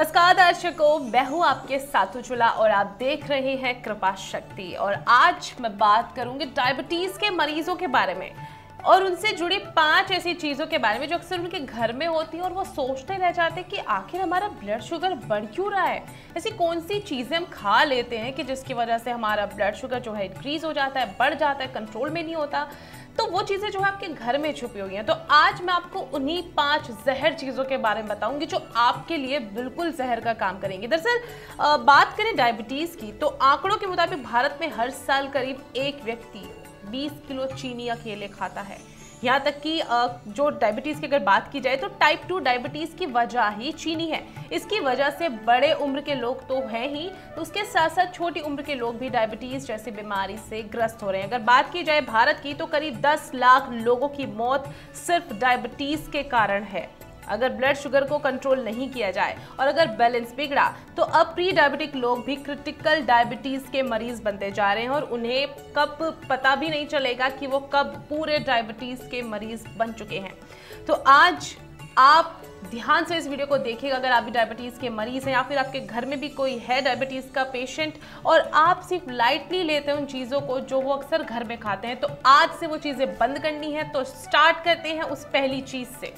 नमस्कार दर्शकों, मैं हूँ आपके साथू चुला और आप देख रहे हैं कृपा शक्ति। और आज मैं बात करूँगी डायबिटीज़ के मरीजों के बारे में और उनसे जुड़ी पाँच ऐसी चीज़ों के बारे में जो अक्सर उनके घर में होती है और वो सोचते रह जाते हैं कि आखिर हमारा ब्लड शुगर बढ़ क्यों रहा है? ऐसी कौन सी चीज़ें हम खा लेते हैं कि जिसकी वजह से हमारा ब्लड शुगर जो है इंक्रीज हो जाता है, बढ़ जाता है कंट्रोल में नहीं होता? तो वो चीज़ें जो है आपके घर में छुपी हुई हैं। तो आज मैं आपको उन्हीं पाँच जहर चीज़ों के बारे में बताऊँगी जो आपके लिए बिल्कुल जहर का काम करेंगी। दरअसल बात करें डायबिटीज़ की तो आंकड़ों के मुताबिक भारत में हर साल करीब एक व्यक्ति 20 किलो चीनी या केले खाता है। यहाँ तक कि जो डायबिटीज़ की अगर बात की जाए तो टाइप टू डायबिटीज़ की वजह ही चीनी है। इसकी वजह से बड़े उम्र के लोग तो हैं ही तो उसके साथ साथ छोटी उम्र के लोग भी डायबिटीज़ जैसी बीमारी से ग्रस्त हो रहे हैं। अगर बात की जाए भारत की तो करीब 10 लाख लोगों की मौत सिर्फ़ डायबिटीज़ के कारण है। अगर ब्लड शुगर को कंट्रोल नहीं किया जाए और अगर बैलेंस बिगड़ा तो अब प्री डायबिटिक लोग भी क्रिटिकल डायबिटीज़ के मरीज़ बनते जा रहे हैं और उन्हें कब पता भी नहीं चलेगा कि वो कब पूरे डायबिटीज़ के मरीज़ बन चुके हैं। तो आज आप ध्यान से इस वीडियो को देखिएगा, अगर आप भी डायबिटीज़ के मरीज़ हैं या फिर आपके घर में भी कोई है डायबिटीज़ का पेशेंट और आप सिर्फ़ लाइटली लेते हैं उन चीज़ों को जो वो अक्सर घर में खाते हैं तो आज से वो चीज़ें बंद करनी है तो स्टार्ट करते हैं उस पहली चीज़ से।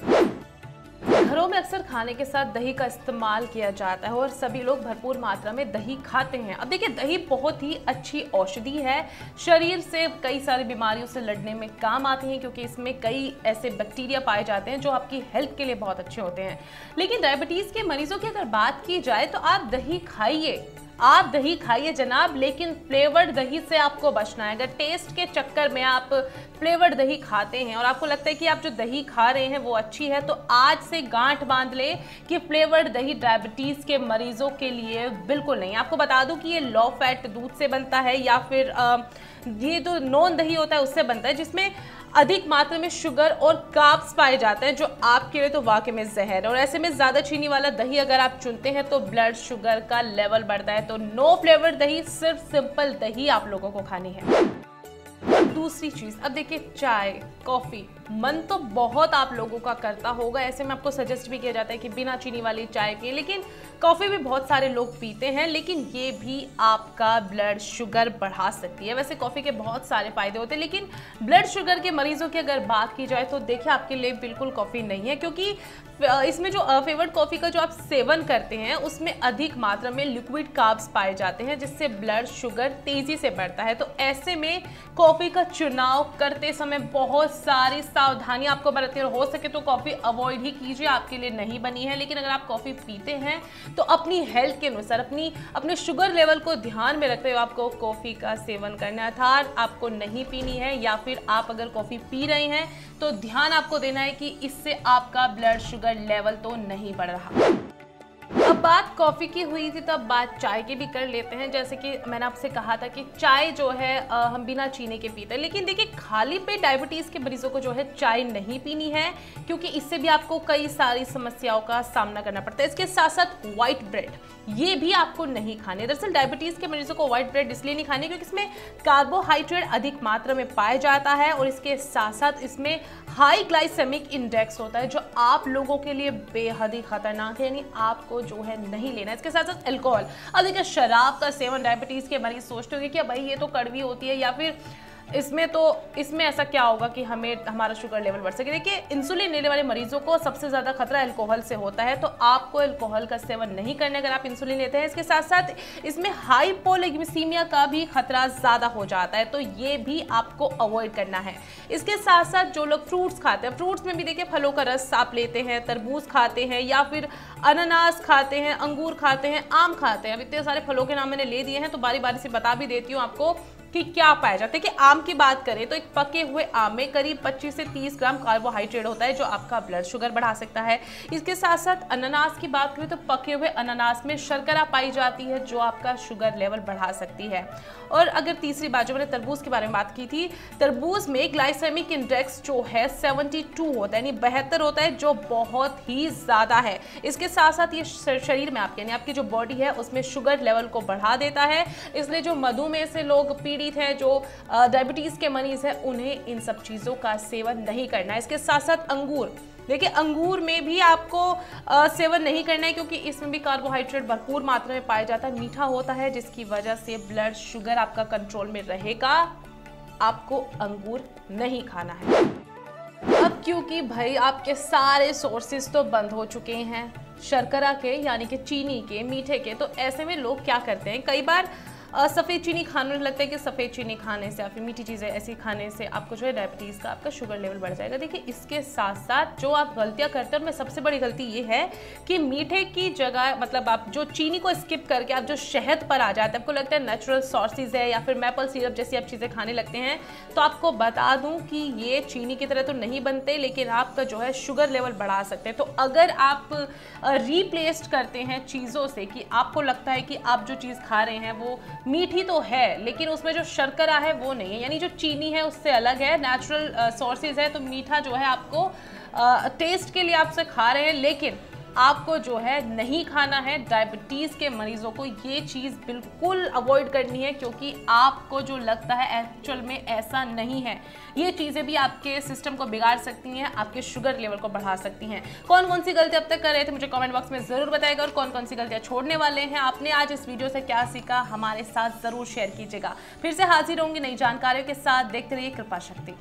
घरों में अक्सर खाने के साथ दही का इस्तेमाल किया जाता है और सभी लोग भरपूर मात्रा में दही खाते हैं। अब देखिए, दही बहुत ही अच्छी औषधि है। शरीर से कई सारी बीमारियों से लड़ने में काम आती हैं क्योंकि इसमें कई ऐसे बैक्टीरिया पाए जाते हैं जो आपकी हेल्थ के लिए बहुत अच्छे होते हैं। लेकिन डायबिटीज़ के मरीजों की अगर बात की जाए तो आप दही खाइए। आप दही खाइए जनाब, लेकिन फ्लेवर्ड दही से आपको बचना है। अगर टेस्ट के चक्कर में आप फ्लेवर्ड दही खाते हैं और आपको लगता है कि आप जो दही खा रहे हैं वो अच्छी है तो आज से गांठ बाँध ले कि फ्लेवर्ड दही डायबिटीज़ के मरीजों के लिए बिल्कुल नहीं। आपको बता दूँ कि ये लो फैट दूध से बनता है या फिर ये जो तो नॉन दही होता है उससे बनता है, जिसमें अधिक मात्रा में शुगर और काप्स पाए जाते हैं, जो आपके लिए तो वाकई में जहर है। और ऐसे में ज़्यादा चीनी वाला दही अगर आप चुनते हैं तो ब्लड शुगर का लेवल बढ़ता है। तो नो फ्लेवर दही, सिर्फ़ सिंपल दही आप लोगों को खानी है। दूसरी चीज़। अब देखिए, चाय, कॉफ़ी, मन तो बहुत आप लोगों का करता होगा, ऐसे में आपको सजेस्ट भी किया जाता है कि बिना चीनी वाली चाय पिए लेकिन कॉफ़ी भी बहुत सारे लोग पीते हैं, लेकिन ये भी आपका ब्लड शुगर बढ़ा सकती है। वैसे कॉफ़ी के बहुत सारे फ़ायदे होते हैं, लेकिन ब्लड शुगर के मरीजों की अगर बात की जाए तो देखिए, आपके लिए बिल्कुल कॉफ़ी नहीं है, क्योंकि इसमें जो फेवर्ड कॉफ़ी का जो आप सेवन करते हैं, उसमें अधिक मात्रा में लिक्विड काब्स पाए जाते हैं, जिससे ब्लड शुगर तेज़ी से बढ़ता है। तो ऐसे में कॉफ़ी का चुनाव करते समय बहुत सारी सावधानी आपको बरतनी और हो सके तो कॉफ़ी अवॉइड ही कीजिए, आपके लिए नहीं बनी है। लेकिन अगर आप कॉफ़ी पीते हैं तो अपनी हेल्थ के अनुसार, अपनी, अपने शुगर लेवल को ध्यान में रखते हुए आपको कॉफ़ी का सेवन करना अर्थात आपको नहीं पीनी है या फिर आप अगर कॉफ़ी पी रहे हैं तो ध्यान आपको देना है कि इससे आपका ब्लड शुगर लेवल तो नहीं बढ़ रहा। अब बात कॉफ़ी की हुई थी तो अब बात चाय की भी कर लेते हैं। जैसे कि मैंने आपसे कहा था कि चाय जो है आ, हम बिना चीनी के पीते हैं। लेकिन देखिए खाली पे डायबिटीज़ के मरीजों को जो है चाय नहीं पीनी है क्योंकि इससे भी आपको कई सारी समस्याओं का सामना करना पड़ता है। इसके साथ साथ व्हाइट ब्रेड ये भी आपको नहीं खाने। दरअसल डायबिटीज़ के मरीजों को व्हाइट ब्रेड इसलिए नहीं खाने क्योंकि इसमें कार्बोहाइड्रेट अधिक मात्रा में पाया जाता है और इसके साथ साथ इसमें हाई ग्लाइसेमिक इंडेक्स होता है जो आप लोगों के लिए बेहद ही खतरनाक है यानी आपको जो है नहीं लेना इसके साथ साथ अल्कोहल अब देखिए शराब का सेवन डायबिटीज़ के मरीज़ सोचते होंगे कि भाई ये तो कड़वी होती है या फिर इसमें तो इसमें ऐसा क्या होगा कि हमें, हमारा शुगर लेवल बढ़ सके? देखिए इंसुलिन लेने वाले मरीजों को सबसे ज़्यादा खतरा अल्कोहल से होता है तो आपको अल्कोहल का सेवन नहीं करने, अगर आप इंसुलिन लेते हैं, इसके साथ साथ इसमें हाइपोलिग्मिसीमिया का भी खतरा ज़्यादा हो जाता है तो ये भी आपको अवॉइड करना है। इसके साथ साथ जो लोग फ्रूट्स खाते हैं फ्रूट्स में भी देखिए, फलों का रस आप लेते हैं, तरबूज खाते हैं, या फिर अनानास खाते हैं, अंगूर खाते हैं, आम खाते हैं। अब इतने सारे फलों के नाम मैंने ले दिए हैं तो बारी बारी से बता भी देती हूँ आपको। कि क्या पाया जाता है? कि आम की बात करें तो एक पके हुए आम में करीब 25 से 30 ग्राम कार्बोहाइड्रेट होता है, जो आपका ब्लड शुगर बढ़ा सकता है। इसके साथ साथ अनानास की बात करें तो पके हुए अनानास में शर्करा पाई जाती है, जो आपका शुगर लेवल बढ़ा सकती है। और अगर तीसरी बात, जो मैंने तरबूज के बारे में बात की थी, तरबूज में ग्लाइसेमिक इंडेक्स जो है सेवेंटी होता है, यानी बेहतर होता है, जो बहुत ही ज़्यादा है। इसके साथ साथ ये शरीर में आपके, यानी आपकी जो बॉडी है, उसमें शुगर लेवल को बढ़ा देता है। इसलिए जो मधुमेह से लोग पीड़ित पीड़ित हैं जो डायबिटीज़ के मरीज़ हैं उन्हें इन सब चीज़ों का सेवन नहीं करना इसके साथ साथ अंगूर। देखिए अंगूर में भी आपको आ, सेवन नहीं करना है क्योंकि इसमें भी कार्बोहाइड्रेट भरपूर मात्रा में पाया जाता है मीठा होता है जिसकी वजह से ब्लड शुगर आपका कंट्रोल में रहेगा। आपको अंगूर नहीं खाना है। अब क्योंकि भाई आपके सारे सोर्सेज तो बंद हो चुके हैं शर्करा के यानी कि चीनी के मीठे के तो ऐसे में लोग क्या करते हैं? कई बार सफ़ेद चीनी खाने लगता है कि सफ़ेद चीनी खाने से या फिर मीठी चीज़ें ऐसी खाने से आपको जो है डायबिटीज़ का, आपका शुगर लेवल बढ़ जाएगा। देखिए, इसके साथ साथ जो आप गलतियाँ करते हैं उनमें सबसे बड़ी गलती ये है कि मीठे की जगह मतलब आप जो चीनी को स्किप करके आप जो शहद पर आ जाते हैं, आपको लगता है नेचुरल सोर्सेज है या फिर मैपल सिरप जैसी आप चीज़ें खाने लगते हैं तो आपको बता दूँ कि ये चीनी की तरह तो नहीं बनते, लेकिन आपका जो है शुगर लेवल बढ़ा सकते हैं। तो अगर आप रिप्लेस्ड करते हैं चीज़ों से कि आपको लगता है कि आप जो चीज़ खा रहे हैं वो मीठी तो है, लेकिन उसमें जो शर्करा है वो नहीं है। यानी जो चीनी है उससे अलग है नेचुरल सोर्सेज है तो मीठा जो है आपको टेस्ट के लिए आपसे खा रहे हैं, लेकिन आपको जो है नहीं खाना है डायबिटीज़ के मरीजों को ये चीज़ बिल्कुल अवॉइड करनी है क्योंकि आपको जो लगता है एक्चुअल में ऐसा नहीं है। ये चीज़ें भी आपके सिस्टम को बिगाड़ सकती हैं, आपके शुगर लेवल को बढ़ा सकती हैं। कौन कौन सी गलती अब तक कर रहे थे मुझे कमेंट बॉक्स में ज़रूर बताएगा और कौन कौन सी गलतियाँ छोड़ने वाले हैं। आपने आज इस वीडियो से क्या सीखा, हमारे साथ ज़रूर शेयर कीजिएगा। फिर से हाजिर होंगी नई जानकारियों के साथ। देखते रहिए कृपा शक्ति